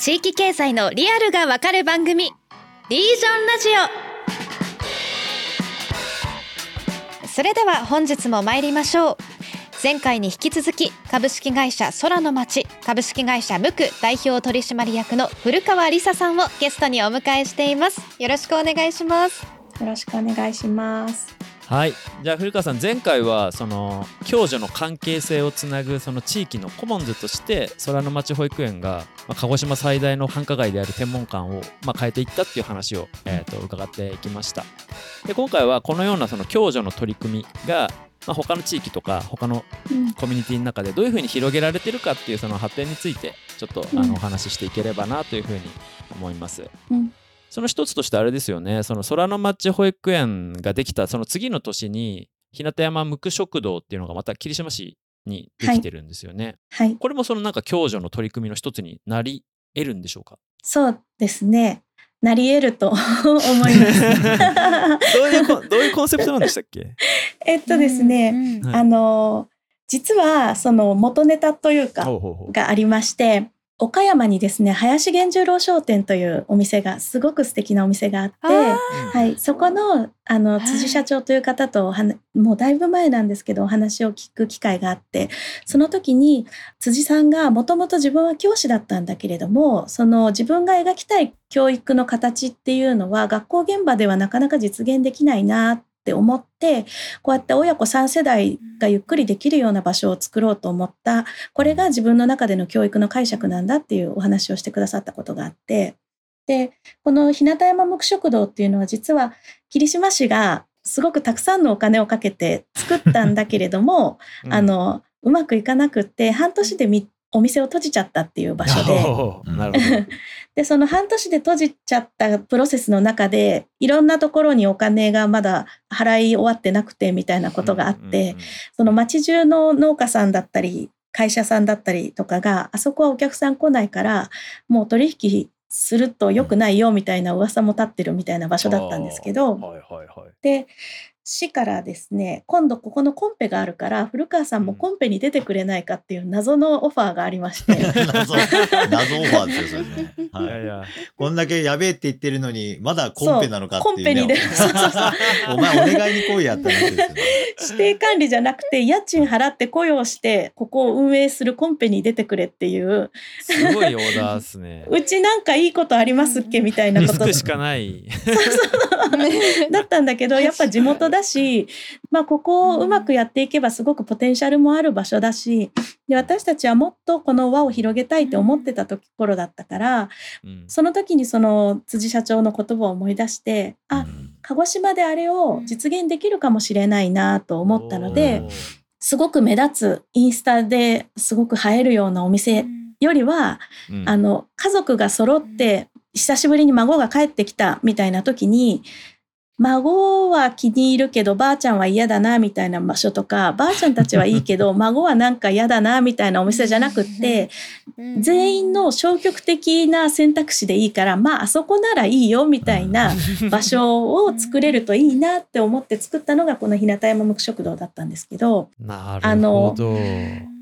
地域経済のリアルがわかる番組リージョンラジオ。それでは本日も参りましょう。前回に引き続き株式会社空の町株式会社ムク代表取締役の古川理沙さんをゲストにお迎えしています。よろしくお願いします。よろしくお願いします。はいじゃあ古川さん前回はその共助の関係性をつなぐその地域のコモンズとして空の町保育園が、ま、鹿児島最大の繁華街である天文館を、ま、変えていったっていう話を、えー、と伺っていきましたで今回はこのようなその共助の取り組みがまあ、他の地域とか他のコミュニティの中でどういうふうに広げられてるかっていうその発展についてちょっとあのお話ししていければなというふうに思います。うんその一つとしてあれですよね、その空の町保育園ができたその次の年に、日向山無垢食堂っていうのがまた霧島市にできてるんですよね。はい。これもそのなんか共助の取り組みの一つになり得るんでしょうか？そうですね。なり得ると 思います。どういうどういうコンセプトなんでしたっけ？えっとですね、あの実はその元ネタというかがありまして岡山にですね林源十郎商店というお店がすごく素敵なお店があってはい、そこのあの辻社長という方ともうだいぶ前なんですけどお話を聞く機会があってその時に辻さんがもともと自分は教師だったんだけれどもその自分が描きたい教育の形っていうのは学校現場ではなかなか実現できないなって思ってこうやって親子3世代がゆっくりできるような場所を作ろうと思った。これが自分の中での教育の解釈なんだっていうお話をしてくださったことがあって。でこの日向山木食堂っていうのは実は霧島市がすごくたくさんのお金をかけて作ったんだけれども、うん、あのうまくいかなくって半年でお店を閉じちゃったっていう場所で。でその半年で閉じちゃったプロセスの中でいろんなところにお金がまだ払い終わってなくてみたいなことがあって、その町中の農家さんだったり会社さんだったりとかがあそこはお客さん来ないからもう取引すると良くないよみたいな噂も立ってるみたいな場所だったんですけど、で市からですね今度ここのコンペがあるから古川さんもコンペに出てくれないかっていう謎のオファーがありまして。謎謎オファーですよそれね、はい、いやいや。こんだけやべえって言ってるのにまだコンペなのかっていう、ね、コンペに出るお前お願いに来いやった話ですよ。ね指定管理じゃなくて家賃払って雇用してここを運営するコンペに出てくれっていう。すごいオーダーですね。うちなんかいいことありますっけみたいなこと。リスクしかない。だったんだけどやっぱ地元だし、まあ、ここをうまくやっていけばすごくポテンシャルもある場所だしで私たちはもっとこの輪を広げたいって思ってたところだったから、うん、その時にその辻社長の言葉を思い出してあ鹿児島であれを実現できるかもしれないなと思ったので。すごく目立つインスタですごく映えるようなお店よりは、うん、あの家族が揃って久しぶりに孫が帰ってきたみたいな時に孫は気に入るけどばあちゃんは嫌だなみたいな場所とかばあちゃんたちはいいけど 孫はなんか嫌だなみたいなお店じゃなくって全員の消極的な選択肢でいいからまああそこならいいよみたいな 場所を作れるといいなって思って作ったのがこの日向山木食堂だったんですけど。あの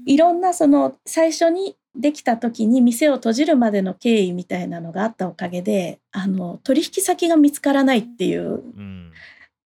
いろんなその最初にできた時に店を閉じるまでの経緯みたいなのがあったおかげであの取引先が見つからないっていう、うん、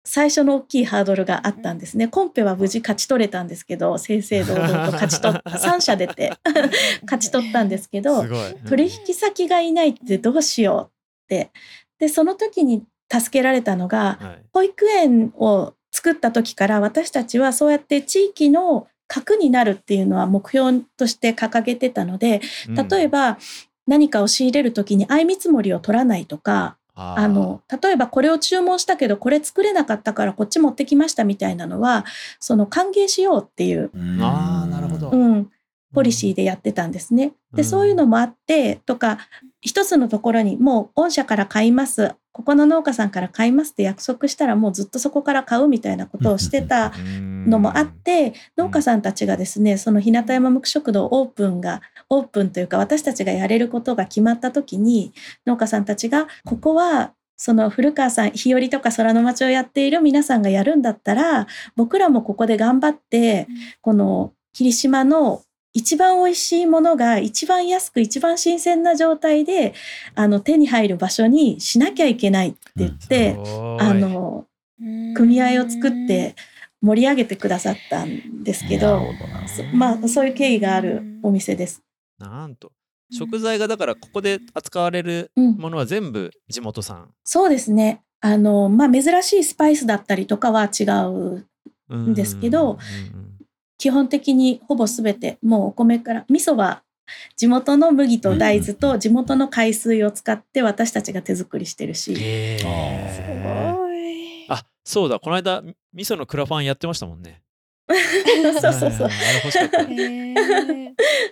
最初の大きいハードルがあったんですね。コンペは無事勝ち取れたんでけど正々堂々と勝ち取った。3社出て 勝ち取ったんですけど取引先がいないってどうしようって。でその時に助けられたのが、はい、保育園を作った時から私たちはそうやって地域の核になるっていうのは目標として掲げてたので例えば何かを仕入れる時に相見積もりを取らないとかあの例えばこれを注文したけどこれ作れなかったからこっち持ってきましたみたいなのはその歓迎しようっていう。あなるほど、うん、ポリシーでやってたんですね。で、そういうのもあってとか一つのところにもう御社から買います。ここの農家さんから買いますって約束したらもうずっとそこから買うみたいなことをしてた のもあって農家さんたちがですねその日向山無食堂オープンがオープンというか私たちがやれることが決まった時に農家さんたちがここはその古川さん日和とか空の町をやっている皆さんがやるんだったら僕らもここで頑張ってこの霧島の一番美味しいものが一番安く一番新鮮な状態であの手に入る場所にしなきゃいけないって言って、うん、あの組合を作って盛り上げてくださったんですけどまあそういう経緯があるお店です。なんと。食材がだからここで扱われるものは全部地元産、うん、そうですね。あのまあ珍しいスパイスだったりとかは違うんですけど、基本的にほぼ全てもうお米から味噌は地元の麦と大豆と地元の海水を使って私たちが手作りしてるし、すごい。あそうだ。この間味噌のクラファンやってましたもんね。そうそうそう。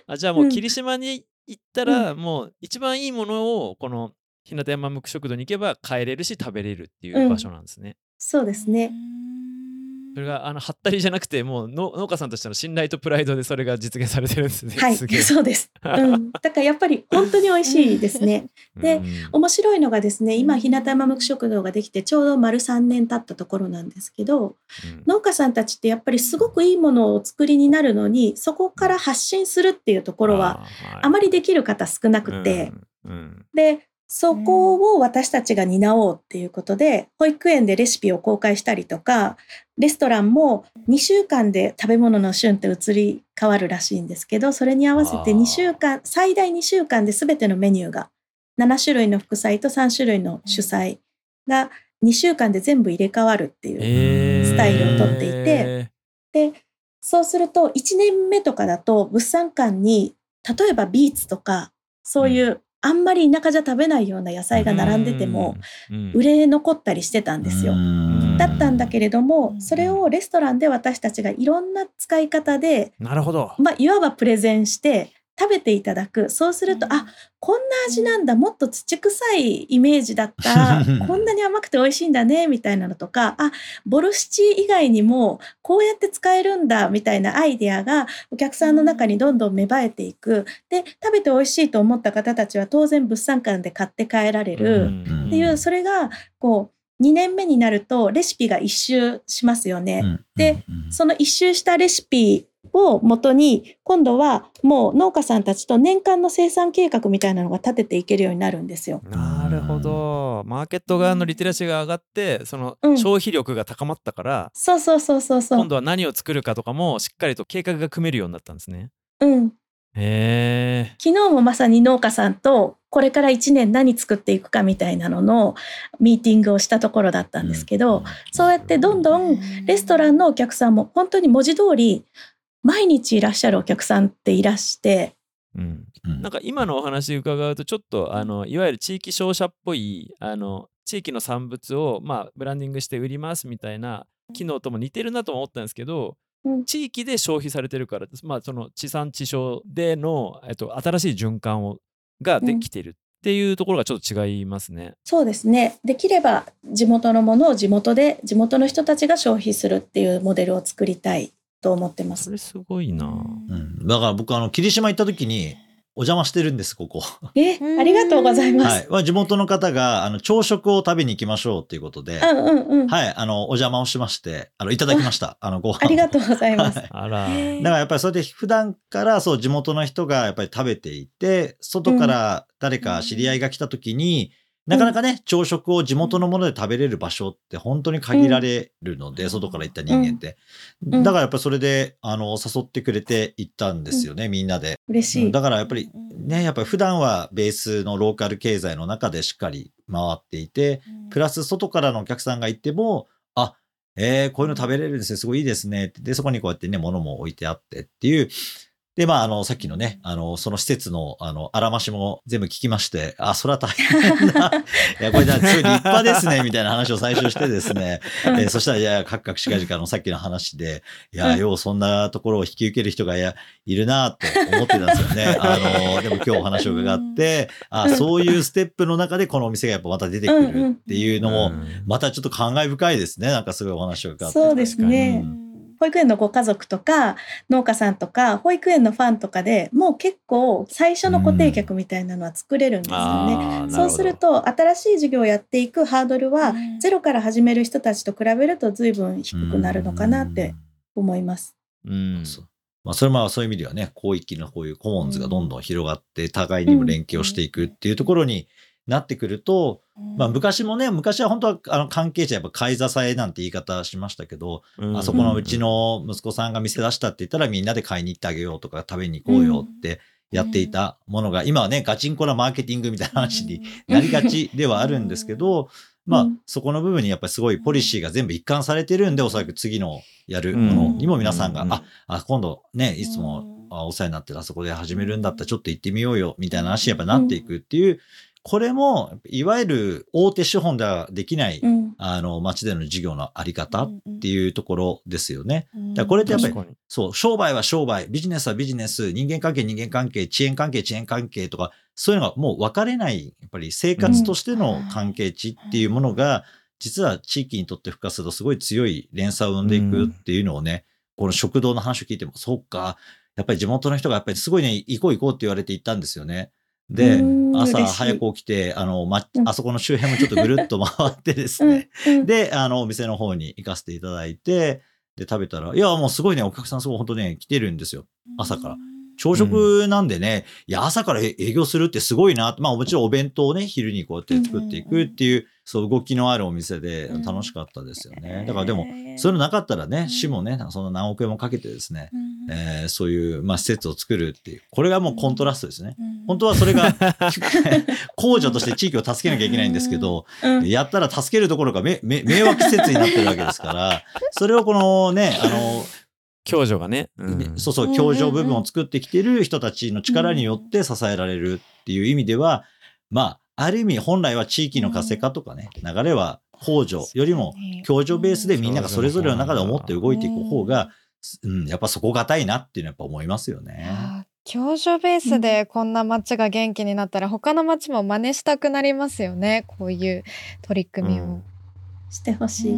あ じゃあもう霧島に行った。ら、うん、もう一番いいものをこの日向山無垢食堂に行けば買えれるし食べれるっていう場所なん。ですね。うん、そうですね。それがあのはったりじゃなくてもう農家さんとしての信頼とプライドでそれが実現されてるんですね。はいそうです、うん。だからやっぱり本当に美味しいですね。で、面白いのがですね今日向山無食堂ができてちょうど丸3年経ったところなんですけど、うん、農家さんたちってやっぱりすごくいいものをお作りになるのにそこから発信するっていうところはあまりできる方少なくて、うん、でそこを私たちが担おうっていうことで、保育園でレシピを公開したりとか、レストランも2週間で食べ物の旬って移り変わるらしいんですけど、それに合わせて2週間、最大2週間で全てのメニューが、7種類の副菜と3種類の主菜が2週間で全部入れ替わるっていうスタイルをとっていて、で、そうすると1年目とかだと物産館に例えばビーツとかそういうあんまり田舎じゃ食べないような野菜が並んでても売れ残ったりしてたんですよ。だったんだけれどもそれをレストランで私たちがいろんな使い方でなるほど、まあ、いわばプレゼンして食べていただく。そうすると、うん、あこんな味なんだ。もっと土臭いイメージだった。こんなに甘くて美味しいんだね。みたいなのとかあボルシチ以外にもこうやって使えるんだ。みたいなアイデアがお客さんの中にどんどん芽生えていく。で食べて美味しいと思った方たちは当然物産館で買って帰られる。っていうそれがこう2年目になるとレシピが一周しますよね。でその一周したレシピをもとに今度はもう農家さんたちと年間の生産計画みたいなのが立てていけるようになるんですよ。なるほど。マーケット側のリテラシーが上がってその消費力が高まったから、うん、そうそうそうそうそう。今度は何を作るかとかもしっかりと計画が組めるようになったんですね。うん。へ昨日もまさに農家さんとこれから1年何作っていくかみたいなののミーティングをしたところだったんですけど、うん、そうやってどんどんレストランのお客さんも本当に文字通り毎日いらっしゃるお客さんっていらして、うん、なんか今のお話伺うとちょっとあのいわゆる地域商社っぽいあの地域の産物を、まあ、ブランディングして売りますみたいな機能とも似てるなと思ったんですけど、うん、地域で消費されてるから、まあ、その地産地消での、えっと、新しい循環をができてるっていうところがちょっと違いますね。そうですね。できれば地元のものを地元で地元の人たちが消費するっていうモデルを作りたいと思ってます。それすごいな、うん、だから僕あの霧島行った時にお邪魔してるんです、ここ。え、ありがとうございます。はい。地元の方が、あの、朝食を食べに行きましょうっていうことで、うんうんうん。はい。あの、お邪魔をしまして、あの、いただきました。あの、ご飯。ありがとうございます。あら。だからやっぱりそれで普段から、そう、地元の人がやっぱり食べていて、外から誰か知り合いが来た時に、うんなかなかね、朝食を地元のもので食べれる場所って本当に限られるので、外から行った人間って。だからやっぱりそれで、あの、誘ってくれて行ったんですよね、みんなで。嬉しい。だからやっぱりね、やっぱり普段はベースのローカル経済の中でしっかり回っていて、プラス外からのお客さんが行っても、あ、えー、こういうの食べれるんですね、すごいいいですね。で、そこにこうやってね、物も置いてあってっていう、で、まあ、あの、さっきのね、あの、その施設の、あの、あらましも全部聞きまして、あ、それは大変だ。いや、これ、すごい立派ですね、みたいな話を最初してですね。えー、そしたら、いや、カクカクしかじかのさっきの話で、いや、ようそんなところを引き受ける人がいやいるなって思ってたんですよね。あの、でも今日お話を伺って、あ、そういうステップの中でこのお店がやっぱまた出てくるっていうのも、またちょっと感慨深いですね。なんかすごいお話を伺って。そうですね。うん保育園のご家族とか農家さんとか保育園のファンとかでもう結構最初の固定客みたいなのは作れるんですよね。うん、そうすると新しい事業をやっていくハードルはゼロから始める人たちと比べると随分低くなるのかなって思います。うん、まあ、それもそういう意味ではね、広域のこういうコモンズがどんどん広がって、互いにも連携をしていくっていうところになってくると、まあ昔もね、昔は本当はあの関係者やっぱ買い支えなんて言い方しましたけど、あそこのうちの息子さんが店出したって言ったらみんなで買いに行ってあげようとか食べに行こうよってやっていたものが、今はね、ガチンコなマーケティングみたいな話になりがちではあるんですけど、まあ、そこの部分にやっぱりすごいポリシーが全部一貫されてるんで、おそらく次のやるものにも皆さんが、あ、あ、今度ね、いつもお世話になってるあそこで始めるんだったらちょっと行ってみようよ、みたいな話にやっぱなっていくっていう、これも、いわゆる大手資本ではできない、うん、あの、街での事業のあり方っていうところですよね。だこれってやっぱり、そう、商売は商売、ビジネスはビジネス、人間関係人間関係、遅延関係遅延関係とか、そういうのがもう分かれない、やっぱり生活としての関係値っていうものが、実は地域にとって付加するとすごい強い連鎖を生んでいくっていうのをね、この食堂の話を聞いても、そうか、やっぱり地元の人がやっぱりすごいね、行こう行こうって言われて行ったんですよね。で、朝早く起きて、あの、ま、あそこの周辺もちょっとぐるっと回ってですね、で、あの、お店の方に行かせていただいて、で、食べたら、いや、もうすごいね、お客さんすごい本当ね、来てるんですよ。朝から。朝食なんでね、いや、朝から営業するってすごいな。まあもちろんお弁当をね、昼にこうやって作っていくっていう、そう動きのあるお店で楽しかったですよね。だからでも、そういうのなかったらね、市もね、その何億円もかけてですね、えー、そういう、まあ、施設を作るっていう、これがもうコントラストですね。本当はそれが 公助として地域を助けなきゃいけないんですけど、やったら助けるどころか迷惑施設になってるわけですから、それをこのね、あの、共助がね、うん、そうそう、共助部分を作ってきてる人たちの力によって支えられるっていう意味では、まあ、ある意味本来は地域の活性化とかね、流れは公助よりも共助ベースでみんながそれぞれの中で思って動いていく方が、うん、やっぱそこがたいなっていうのはやっぱ思いますよね。共助ベースでこんな街が元気になったら、他の街も真似したくなりますよね。こういう取り組みを、うん、してほしい。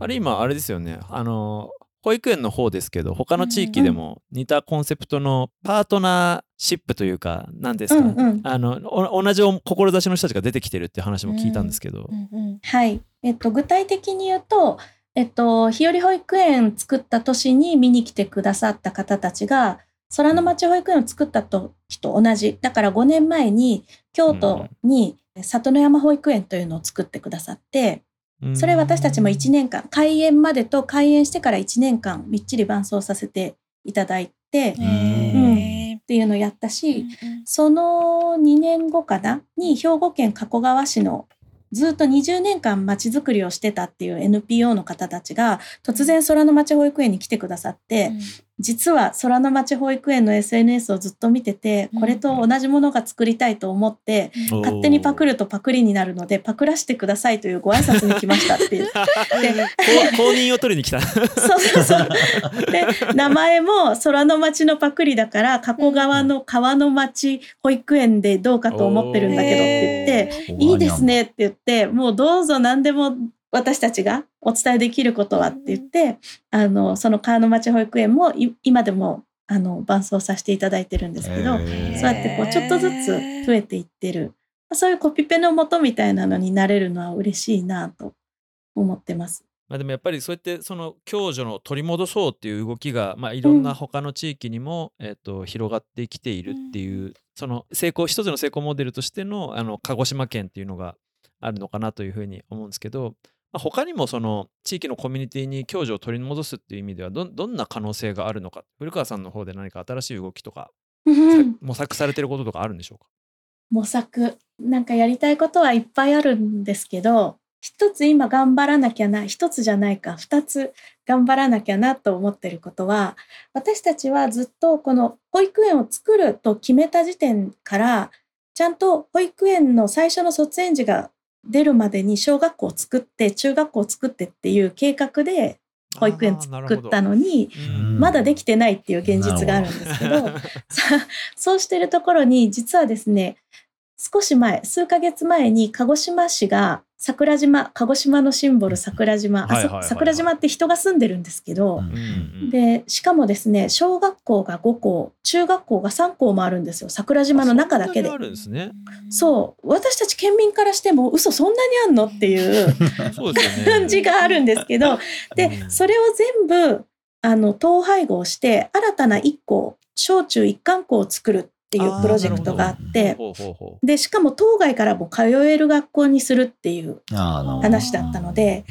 あれ今あれですよね。あの保育園の方ですけど他の地域でも似たコンセプトのパートナーシップというか何ですか、うんうん、あの同じ志の人たちが出てきてるって話も聞いたんですけど、うんうん。うん、はい、えっと、具体的に言うと、えっと、日和保育園作った年に見に来てくださった方たちが空の町保育園を作った時と同じ。だから5年前に京都に里の山保育園というのを作ってくださって。それ私たちも1年間開園までと開園してから1年間みっちり伴走させていただいて、うん、っていうのをやったし、その2年後かなに兵庫県加古川市のずっと20年間まちづくりをしてたっていう NPO の方たちが突然空の町保育園に来てくださって、うん、実は空の町保育園の SNS をずっと見てて、これと同じものが作りたいと思って、うん、勝手にパクるとパクリになるのでパクらしてくださいというご挨拶に来ましたっていう。で公認を取りに来た。そうそうそう。で名前も空の町のパクリだから加古川の川の町保育園でどうかと思ってるんだけどって言って、いいですねって言って、もうどうぞ何でも私たちがお伝えできることはって言って、あの、その川の町保育園も今でもあの伴走させていただいてるんですけど、そうやってこうちょっとずつ増えていってる、そういうコピペのもとみたいなのになれるのは嬉しいなと思ってます。まあ、でもやっぱりそうやってその共助の取り戻そうっていう動きが、まあ、いろんな他の地域にも、うん、えーと、広がってきているっていう、うん、その成功一つの成功モデルとしてのあの鹿児島県っていうのがあるのかなというふうに思うんですけどまあ、他にもその地域のコミュニティに共助を取り戻すっていう意味ではどどんな可能性があるのか。古川さんの方で何か新しい動きとか、模索されてることとかあるんでしょうか？模索なんかやりたいことはいっぱいあるんですけど一つ今頑張らなきゃな一つじゃないか二つ頑張らなきゃなと思ってることは私たちはずっとこの保育園を作ると決めた時点からちゃんと保育園の最初の卒園児が出るまでに小学校を作って中学校を作ってっていう計画で保育園作ったのにまだできてないっていう現実があるんですけど そうしてるところに実はですね少し前数ヶ月前に鹿児島市が桜島鹿児島のシンボル桜島、桜島って人が住んでるんですけど、うん、でしかもですね小学校が5校中学校が3校もあるんですよ。桜島の中だけで。ね、そう。私たち県民からしても嘘そんなにあんのっていう 感じがあるんですけど でそれを全部あの統廃合して新たな一校小中一貫校を作るっていうプロジェクトがあってでしかも当該からも通える学校にするっていう話だったので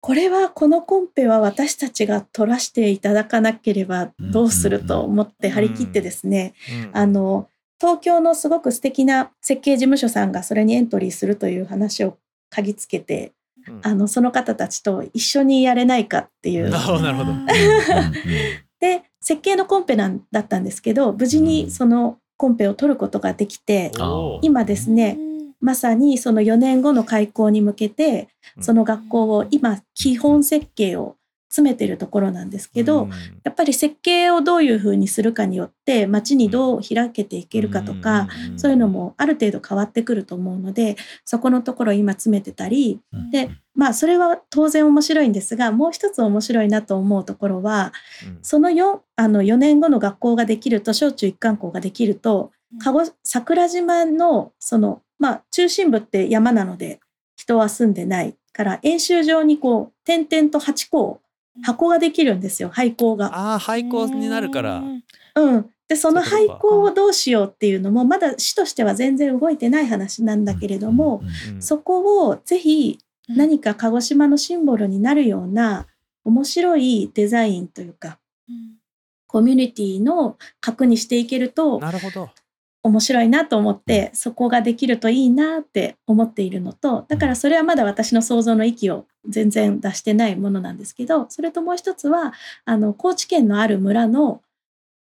これはこのコンペは私たちが取らせていただかなければどうすると思って張り切ってですね、あの東京のすごく素敵な設計事務所さんがそれにエントリーするという話を嗅ぎつけてあのその方たちと一緒にやれないかっていう。なるほどで設計のコンペなんだったんですけど無事にそのコンペを取ることができて、今ですねまさにその4年後の開校に向けてその学校を今基本設計を詰めてるところなんですけど、うん、やっぱり設計をどういうふうにするかによって街にどう開けていけるかとか、うん、そういうのもある程度変わってくると思うのでそこのところ今詰めてたり、うん、でまあそれは当然面白いんですがもう一つ面白いなと思うところは、その 4, あの4年後の学校ができると小中一貫校ができると鹿児桜島のそのまあ中心部って山なので人は住んでないから演習場にこう点々と8校箱ができるんですよ廃校が。ああ廃校になるから。うん。でその廃校をどうしようっていうのもまだ市としては全然動いてない話なんだけれども、そこをぜひ何か鹿児島のシンボルになるような面白いデザインというか、コミュニティの核にしていけるとなるほど面白いなと思ってそこができるといいなって思っているのとだからそれはまだ私の想像の域を全然出してないものなんですけどそれともう一つはあの高知県のある村の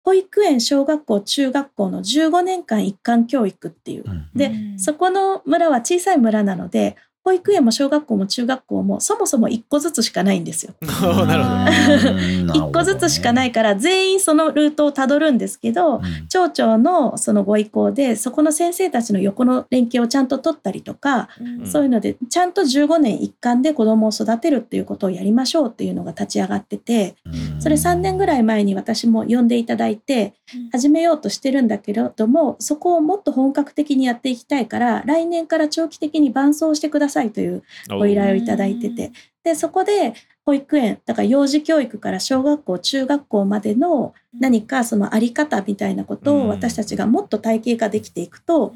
保育園小学校中学校の15年間一貫教育っていう、でそこの村は小さい村なので保育園も小学校も中学校もそもそも1個ずつしかないんですよ。なるほど。1個ずつしかないから全員そのルートをたどるんですけど、うん、町長のそのご意向でそこの先生たちの横の連携をちゃんと取ったりとか、うん、そういうのでちゃんと15年一貫で子どもを育てるっていうことをやりましょうっていうのが立ち上がってて、それ3年ぐらい前に私も呼んでいただいて始めようとしてるんだけれどもそこをもっと本格的にやっていきたいから来年から長期的に伴走してくださいというご依頼をいただいてて。でそこで保育園だから幼児教育から小学校中学校までの何かその在り方みたいなことを私たちがもっと体系化できていくと、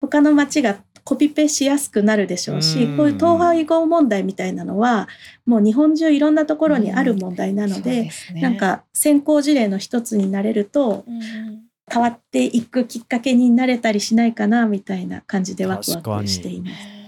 他の町がコピペしやすくなるでしょうし、こういう統廃合問題みたいなのはもう日本中いろんなところにある問題なので,、なんか先行事例の一つになれると、変わっていくきっかけになれたりしないかなみたいな感じでワクワクしています。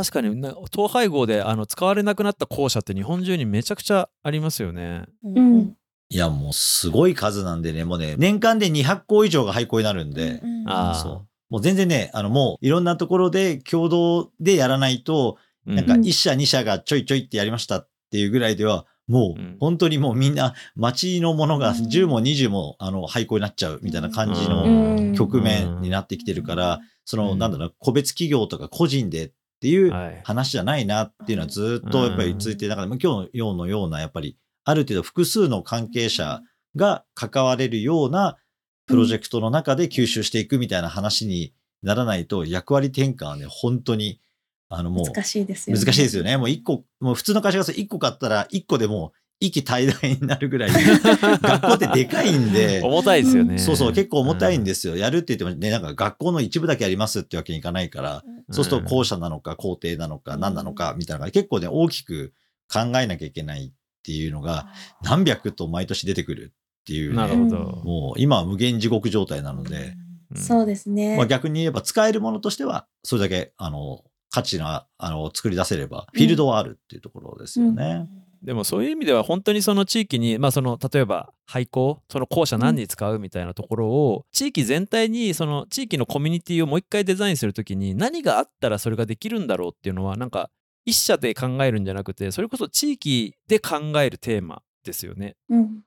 確かに統廃合であの使われなくなった校舎って日本中にめちゃくちゃありますよね。うん、いやもうすごい数なんでね。もうね年間で200校以上が廃校になるんで、うん、あそう。もう全然ねあのもういろんなところで共同でやらないと、なんか1社2社がちょいちょいってやりましたっていうぐらいではもう本当にもうみんな町のものが10も20もあの廃校になっちゃうみたいな感じの局面になってきてるから、そのなんだろう個別企業とか個人でっていう話じゃないなっていうのはずっとやっぱり続いて、だから今日のようのようなやっぱりある程度複数の関係者が関われるようなプロジェクトの中で吸収していくみたいな話にならないと役割転換はね、本当にあのもう難しいですよね。難しいですよね。もう一個、もう普通の会社が一個買ったら一個でも息怠大になるぐらい 学校ってでかいんで。重たいですよね。そうそう結構重たいんですよ、うん、やるって言ってもねなんか学校の一部だけやりますってわけにいかないから、うん、そうすると校舎なのか校庭なのか何なのかみたいなのが結構ね大きく考えなきゃいけないっていうのが何百と毎年出てくるっていう、ね、なるほど。もう今は無限地獄状態なので、うん、そうですね、まあ、逆に言えば使えるものとしてはそれだけあの価値なあの作り出せればフィールドはあるっていうところですよね。でもそういう意味では本当にその地域に、まあ、その例えば廃校その校舎何に使うみたいなところを、地域全体にその地域のコミュニティをもう一回デザインするときに何があったらそれができるんだろうっていうのはなんか一社で考えるんじゃなくてそれこそ地域で考えるテーマですよね。うん、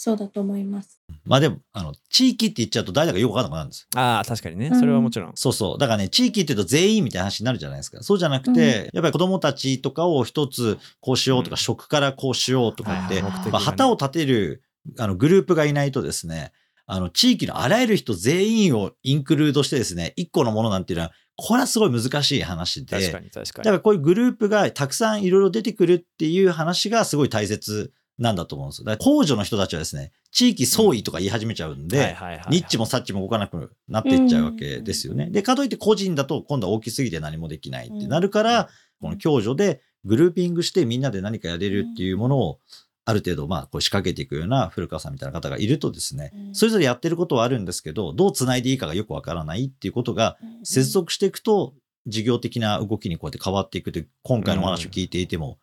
そうだと思います。まあでも、あの、地域って言っちゃうと誰だかよくわかんなくなるんです。ああ、確かにね。それはもちろん。そうそう。だからね、地域って言うと全員みたいな話になるじゃないですか。そうじゃなくて、うん、やっぱり子供たちとかを一つこうしようとか、うん、食からこうしようとかって、まあ、旗を立てるあのグループがいないとですね、あの、地域のあらゆる人全員をインクルードしてですね、一個のものなんていうのは、これはすごい難しい話で。確かに確かに。だからこういうグループがたくさんいろいろ出てくるっていう話がすごい大切なんだと思うんですよ。だから公助の人たちはですね、地域総意とか言い始めちゃうんで、ニッチもサッチも動かなくなっていっちゃうわけですよね。で、かといって個人だと今度は大きすぎて何もできないってなるから、この共助でグルーピングしてみんなで何かやれるっていうものを、ある程度、まあ、こう仕掛けていくような古川さんみたいな方がいるとですね、それぞれやってることはあるんですけど、どう繋いでいいかがよくわからないっていうことが接続していくと、事業的な動きにこうやって変わっていくという、今回のお話を聞いていても、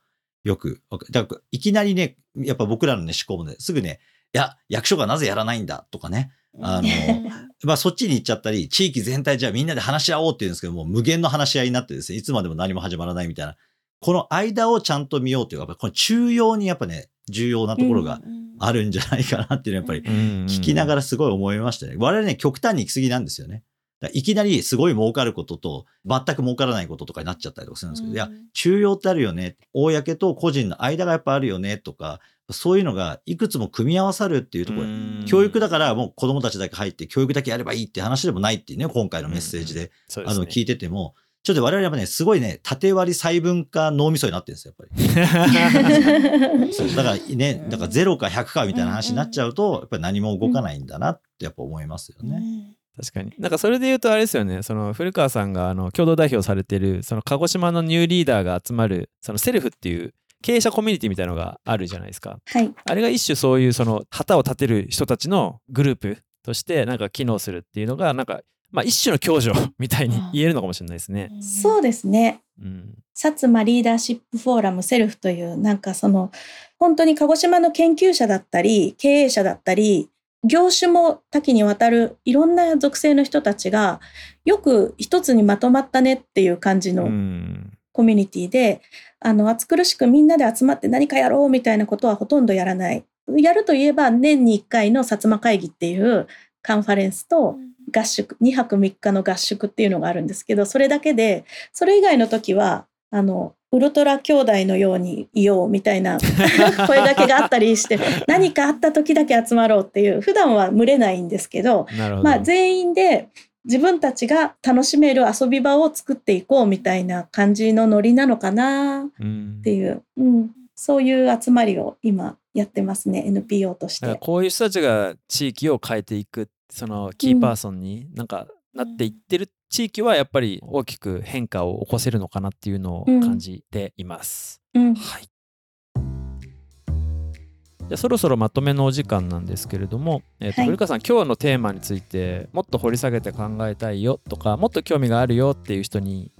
よく、だからいきなりね、やっぱ僕らのね、思考もね、すぐね、いや、役所がなぜやらないんだとかね、あの、まあそっちに行っちゃったり、地域全体じゃあみんなで話し合おうって言うんですけども、無限の話し合いになってですね、いつまでも何も始まらないみたいな、この間をちゃんと見ようというか、この中央にやっぱね、重要なところがあるんじゃないかなっていうのはやっぱり聞きながらすごい思いましたね。我々ね、極端に行き過ぎなんですよね。いきなりすごい儲かることと、全く儲からないこととかになっちゃったりとかするんですけど、いや、中央ってあるよね。公と個人の間がやっぱあるよねとか、そういうのがいくつも組み合わさるっていうところ。教育だからもう子供たちだけ入って教育だけやればいいって話でもないっていうね、今回のメッセージで、あの、聞いてても、ちょっと我々やっぱね、すごいね、縦割り細分化脳みそになってるんですよ、やっぱり。そうだからね、だから0か100かみたいな話になっちゃうと、やっぱり何も動かないんだなってやっぱ思いますよね。確かに。なんかそれで言うとあれですよね、その古川さんがあの共同代表されてる、その鹿児島のニューリーダーが集まる、そのセルフっていう経営者コミュニティみたいなのがあるじゃないですか。はい。あれが一種そういうその旗を立てる人たちのグループとしてなんか機能するっていうのが、なんか、まあ一種の共助みたいに言えるのかもしれないですね。そうですね。うん、薩摩リーダーシップフォーラムセルフというなんかその本当に鹿児島の研究者だったり経営者だったり業種も多岐にわたるいろんな属性の人たちがよく一つにまとまったねっていう感じのコミュニティで、あの暑苦しくみんなで集まって何かやろうみたいなことはほとんどやらない。やるといえば年に1回の薩摩会議っていうカンファレンスと合宿、2泊3日の合宿っていうのがあるんですけど、それだけで、それ以外の時は、あの、ウルトラ兄弟のようにいようみたいな 声だけがあったりして何かあった時だけ集まろうっていう普段は群れないんですけどまあ、全員で自分たちが楽しめる遊び場を作っていこうみたいな感じのノリなのかなっていう、うん、うん、そういう集まりを今やってますね NPO として。こういう人たちが地域を変えていくそのキーパーソンになんかなっていってる地域はやっぱり大きく変化を起こせるのかなっていうのを感じています。うん、はい。じゃそろそろまとめのお時間なんですけれども、えーと、はい、古川さん今日のテーマについてもっと掘り下げて考えたいよとかもっと興味があるよっていう人に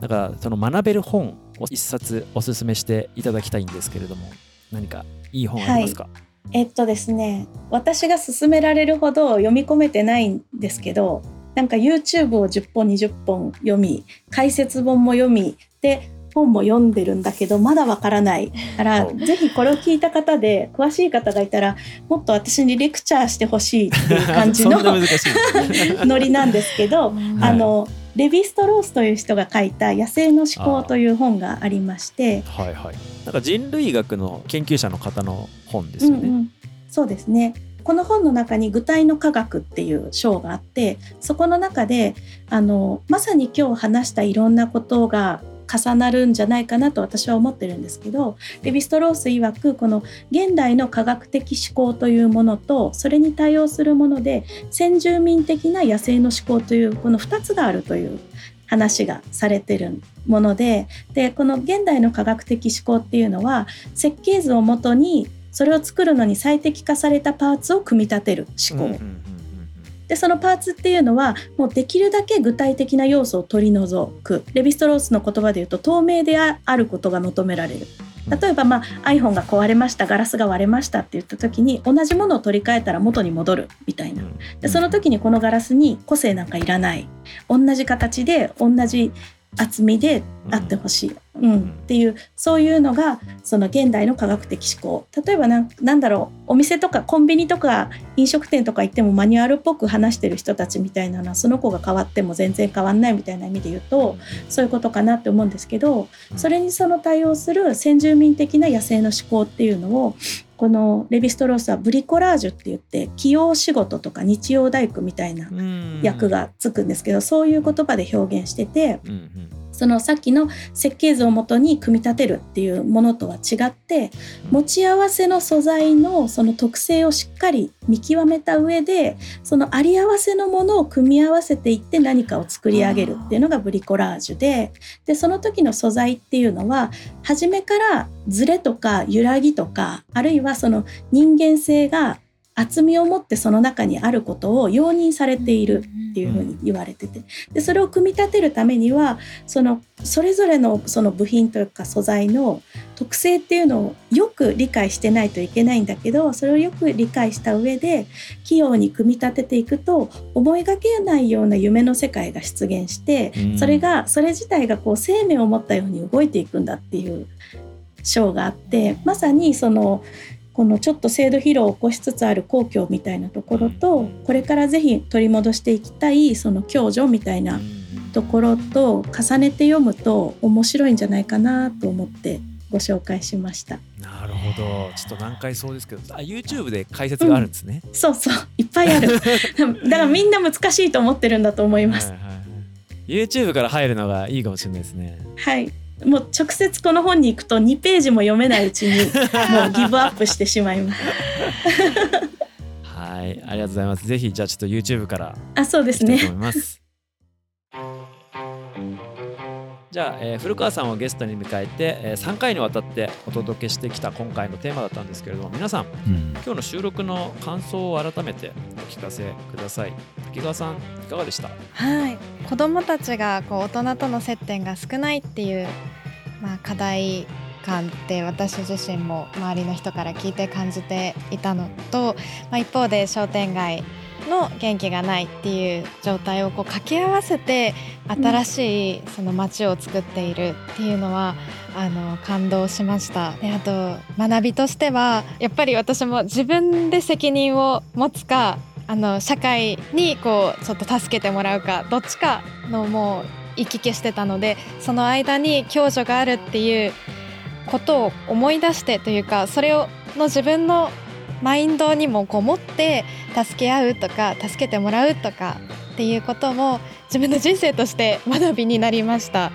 なんかその学べる本を一冊おすすめしていただきたいんですけれども何かいい本ありますか、はい。えっとですね私が勧められるほど読み込めてないんですけどなんか YouTube を10本20本読み解説本も読みで本も読んでるんだけどまだわからない。からぜひこれを聞いた方で詳しい方がいたらもっと私にレクチャーしてほしいっていう感じの ノリなんですけど、あのレヴィストロースという人が書いた「野生の思考」という本がありましてはいはい。なんか人類学の研究者の方の本ですよね。うんうん、そうですねこの本の中に「具体の科学」っていう章があってそこの中であのまさに今日話したいろんなことが重なるんじゃないかなと私は思ってるんですけどレヴィストロース曰くこの現代の科学的思考というものとそれに対応するもので先住民的な野生の思考というこの2つがあるという話がされてるものででこの現代の科学的思考っていうのは設計図をもとにそれを作るのに最適化されたパーツを組み立てる思考。でそのパーツっていうのはもうできるだけ具体的な要素を取り除くレヴィストロースの言葉で言うと透明であることが求められる。例えば、まあ、iPhone が壊れましたガラスが割れましたって言った時に同じものを取り替えたら元に戻るみたいな。でその時にこのガラスに個性なんかいらない。同じ形で同じ厚みであってほしい、うん、うん、っていうそういうのがその現代の科学的思考。例えばなんなんだろう。お店とかコンビニとか飲食店とか行ってもマニュアルっぽく話してる人たちみたいなのはその子が変わっても全然変わんないみたいな意味で言うとそういうことかなって思うんですけどそれにその対応する先住民的な野生の思考っていうのをこのレヴィストロースはブリコラージュって言って器用仕事とか日曜大工みたいな役がつくんですけどそういう言葉で表現してて、そのさっきの設計図をもとに組み立てるっていうものとは違って持ち合わせの素材のその特性をしっかり見極めた上でそのあり合わせのものを組み合わせていって何かを作り上げるっていうのがブリコラージュででその時の素材っていうのは初めからズレとか揺らぎとかあるいはその人間性が厚みを持ってその中にあることを容認されているっていうふうに言われてて。でそれを組み立てるためにはそのそれぞれのその部品というか素材の特性っていうのをよく理解してないといけないんだけどそれをよく理解した上で器用に組み立てていくと思いがけないような夢の世界が出現してそれがそれ自体がこう生命を持ったように動いていくんだっていう章があってまさにそのこのちょっと制度疲労を起こしつつある公共みたいなところとこれからぜひ取り戻していきたいその共助みたいなところと重ねて読むと面白いんじゃないかなと思ってご紹介しました。なるほど。ちょっと難解そうですけど、あ YouTube で解説があるんですね。うん、そうそう、いっぱいある。だからみんな難しいと思ってるんだと思います。はいはいはい、YouTube から入るのがいいかもしれないですね。はい。もう直接この本に行くと2ページも読めないうちに もうギブアップしてしまいます。はい、ありがとうございます。ぜひじゃあちょっと YouTube からあ、そうですね。と思います。じゃあ、えー、古川さんをゲストに迎えて、えー、3回にわたってお届けしてきた今回のテーマだったんですけれども皆さん、うん、今日の収録の感想を改めてお聞かせください。滝川さんいかがでした？はい。子どもたちがこう大人との接点が少ないっていう、まあ、課題感って私自身も周りの人から聞いて感じていたのと、まあ、一方で商店街の元気がないっていう状態をこう掛け合わせて新しいその街を作っているっていうのは、あの感動しました。であと学びとしてはやっぱり私も自分で責任を持つかあの社会にこうちょっと助けてもらうかどっちかのもう行き来してたのでその間に共助があるっていうことを思い出してというかそれをの自分のマインドにもこう持って助け合うとか助けてもらうとかっていうことも自分の人生として学びになりました。は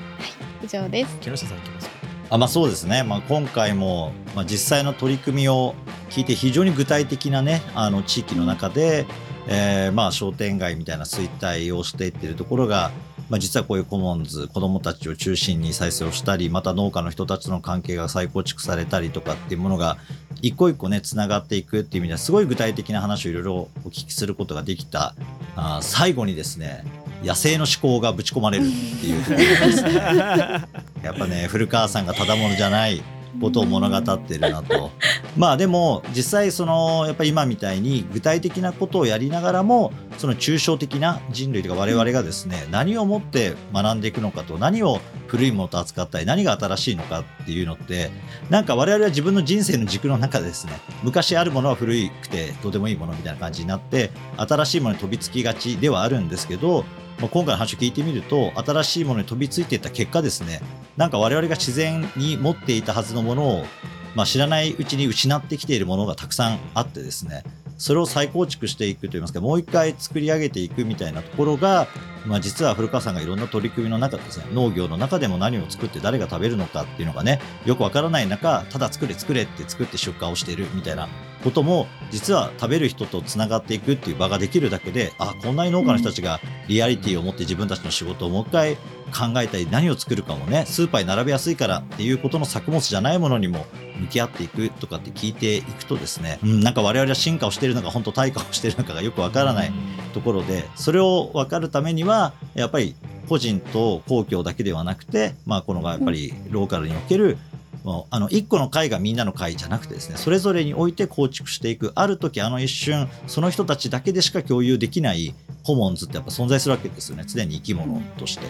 い、以上です。木下さんいきますあまあそうですね。まあ今回もまあ実際の取り組みを聞いて非常に具体的なねあの地域の中で、えー、まあ商店街みたいな衰退をしていってるところがまあ、実はこういうコモンズ子どもたちを中心に再生をしたりまた農家の人たちの関係が再構築されたりとかっていうものが一個一個ねつながっていくっていう意味ではすごい具体的な話をいろいろお聞きすることができたあ最後にですね野生の思考がぶち込まれるっていう。やっぱね古川さんがただものじゃないことを物語ってるなと。まあでも実際そのやっぱり今みたいに具体的なことをやりながらもその抽象的な人類とか我々がですね何をもって学んでいくのかと何を古いものと扱ったり何が新しいのかっていうのってなんか我々は自分の人生の軸の中でですね昔あるものは古くてどうでもいいものみたいな感じになって新しいものに飛びつきがちではあるんですけどまあ、今回の話を聞いてみると新しいものに飛びついていった結果ですねなんか我々が自然に持っていたはずのものを、まあ、知らないうちに失ってきているものがたくさんあってですねそれを再構築していくといいますかもう一回作り上げていくみたいなところが、まあ、実は古川さんがいろんな取り組みの中でですね農業の中でも何を作って誰が食べるのかっていうのがねよくわからない中ただ作れ作れって作って出荷をしているみたいなことも実は食べる人とつながっていくっていう場ができるだけであこんなに農家の人たちがリアリティを持って自分たちの仕事をもう一回考えたり何を作るかもねスーパーに並べやすいからっていうことの作物じゃないものにも向き合っていくとかって聞いていくとですね、うん、なんか我々は進化をしているのか本当退化をしているのかがよくわからないところでそれを分かるためにはやっぱり個人と公共だけではなくて、まあ、このやっぱりローカルにおけるもうあの1個の会がみんなの会じゃなくてですねそれぞれにおいて構築していく。ある時あの一瞬その人たちだけでしか共有できないコモンズってやっぱ存在するわけですよね。常に生き物として。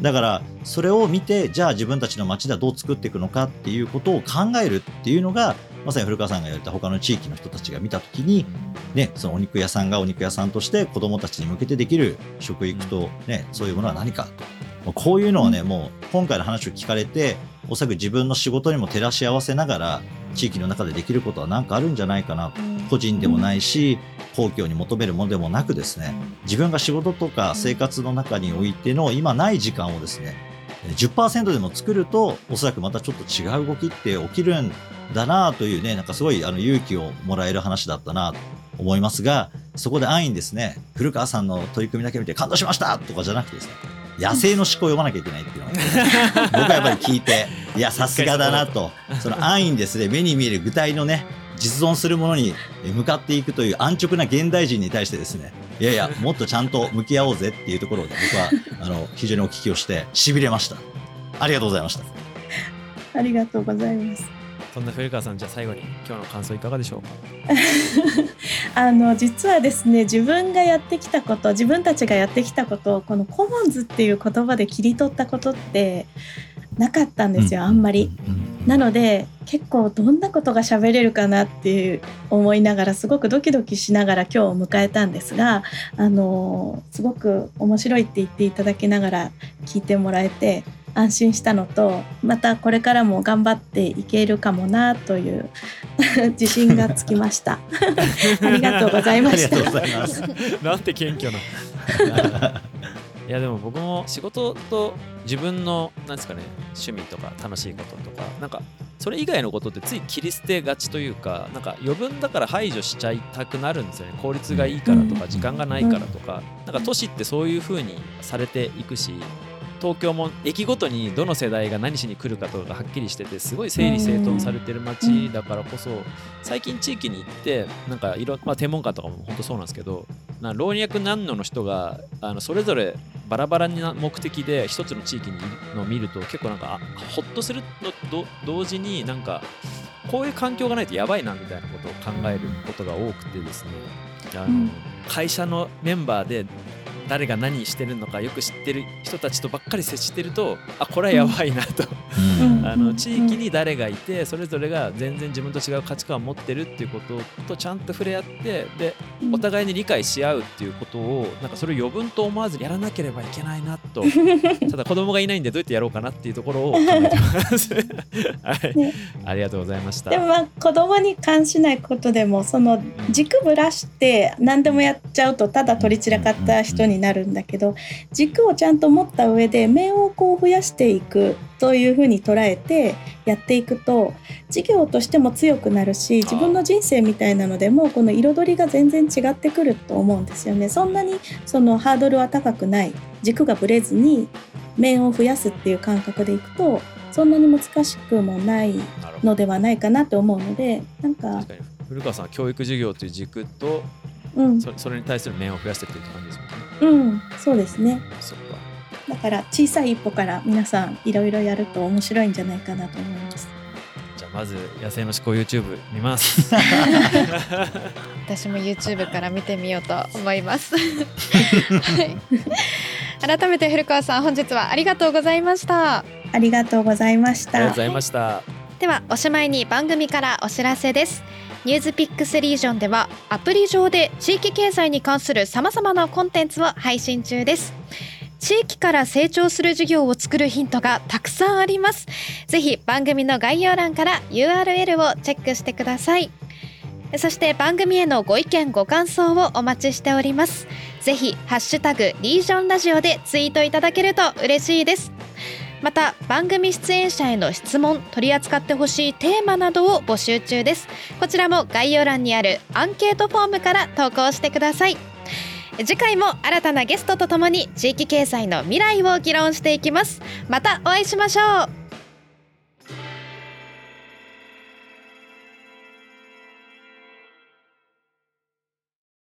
だからそれを見てじゃあ自分たちの街ではどう作っていくのかっていうことを考えるっていうのがまさに古川さんが言われた他の地域の人たちが見た時に、ね、そのお肉屋さんがお肉屋さんとして子どもたちに向けてできる食育と、ね、そういうものは何かと。こういうのはねもう今回の話を聞かれておそらく自分の仕事にも照らし合わせながら地域の中でできることは何かあるんじゃないかな個人でもないし公共に求めるものでもなくですね。自分が仕事とか生活の中においての今ない時間をですね10%でも作るとおそらくまたちょっと違う動きって起きるんだなというねなんかすごいあの勇気をもらえる話だったなと思いますがそこで安易にですね古川さんの取り組みだけ見て感動しましたとかじゃなくてですね野生の思考を読まなきゃいけないっていうのが、僕はやっぱり聞いていやさすがだなと。その安易にですね目に見える具体のね実存するものに向かっていくという安直な現代人に対してですねいやいやもっとちゃんと向き合おうぜっていうところで僕はあの非常にお聞きをしてしびれました。ありがとうございました。ありがとうございますそんな古川さんじゃあ最後に今日の感想いかがでしょうか？あの実はですね自分がやってきたこと自分たちがやってきたことをこのコモンズっていう言葉で切り取ったことってなかったんですよ、あんまり。なので結構どんなことが喋れるかなっていう思いながらすごくドキドキしながら今日を迎えたんですがあのすごく面白いって言っていただきながら聞いてもらえて安心したのとまたこれからも頑張っていけるかもなという 自信がつき ました。ありがとうございました。なんて謙虚な。いやでも僕も仕事と自分のなんですかね趣味とか楽しいこととかなんかそれ以外のことってつい切り捨てがちというかなんか余分だから排除しちゃいたくなるんですよね。効率がいいからとか時間がないからとか。なんか都市ってそういう風にされていくし東京も駅ごとにどの世代が何しに来るかとかがはっきりしててすごい整理整頓されてる街だからこそ最近地域に行ってなんかいろ、まあ、天文館とかも本当そうなんですけどな老若男女の人があのそれぞれバラバラな目的で一つの地域にのを見ると結構なんかほっとするのと同時になんかこういう環境がないとやばいなみたいなことを考えることが多くてですね。あの、会社のメンバーで誰が何してるのかよく知ってる人たちとばっかり接してるとあこれはやばいなと、うん、あの地域に誰がいてそれぞれが全然自分と違う価値観を持ってるっていうこととちゃんと触れ合ってでお互いに理解し合うっていうことをなんかそれを余分と思わずやらなければいけないなと。ただ子供がいないんでどうやってやろうかなっていうところを考えてます。はい、ね、ありがとうございました。でもまあ子供に関しないことでもその軸ぶらして何でもやっちゃうとただ取り散らかった人になるんだけど軸をちゃんと持った上で面をこう増やしていくというふうに捉えてやっていくと事業としても強くなるし自分の人生みたいなのでもこの彩りが全然違ってくると思うんですよね。そんなにそのハードルは高くない軸がぶれずに面を増やすっていう感覚でいくとそんなに難しくもないのではないかなと思うのでなんか古川さん教育事業という軸と、うん、それに対する面を増やしてっていう感じですもんね。うん、そうですね。そっかだから小さい一歩から皆さんいろいろやると面白いんじゃないかなと思います。じゃあまず野生の思考 YouTube 見ます。私も YouTube から見てみようと思います。はい、改めて古川さん本日はありがとうございました。ありがとうございました。ありがとうございました。ではおしまいに番組からお知らせです。ニュースピックスリージョンではアプリ上で地域経済に関するさまざまなコンテンツを配信中です。地域から成長する事業を作るヒントがたくさんあります。ぜひ番組の概要欄から URL をチェックしてください。そして番組へのご意見ご感想をお待ちしております。ぜひハッシュタグリージョンラジオでツイートいただけると嬉しいです。また番組出演者への質問取り扱ってほしいテーマなどを募集中です。こちらも概要欄にあるアンケートフォームから投稿してください。次回も新たなゲストとともに地域経済の未来を議論していきます。またお会いしましょう。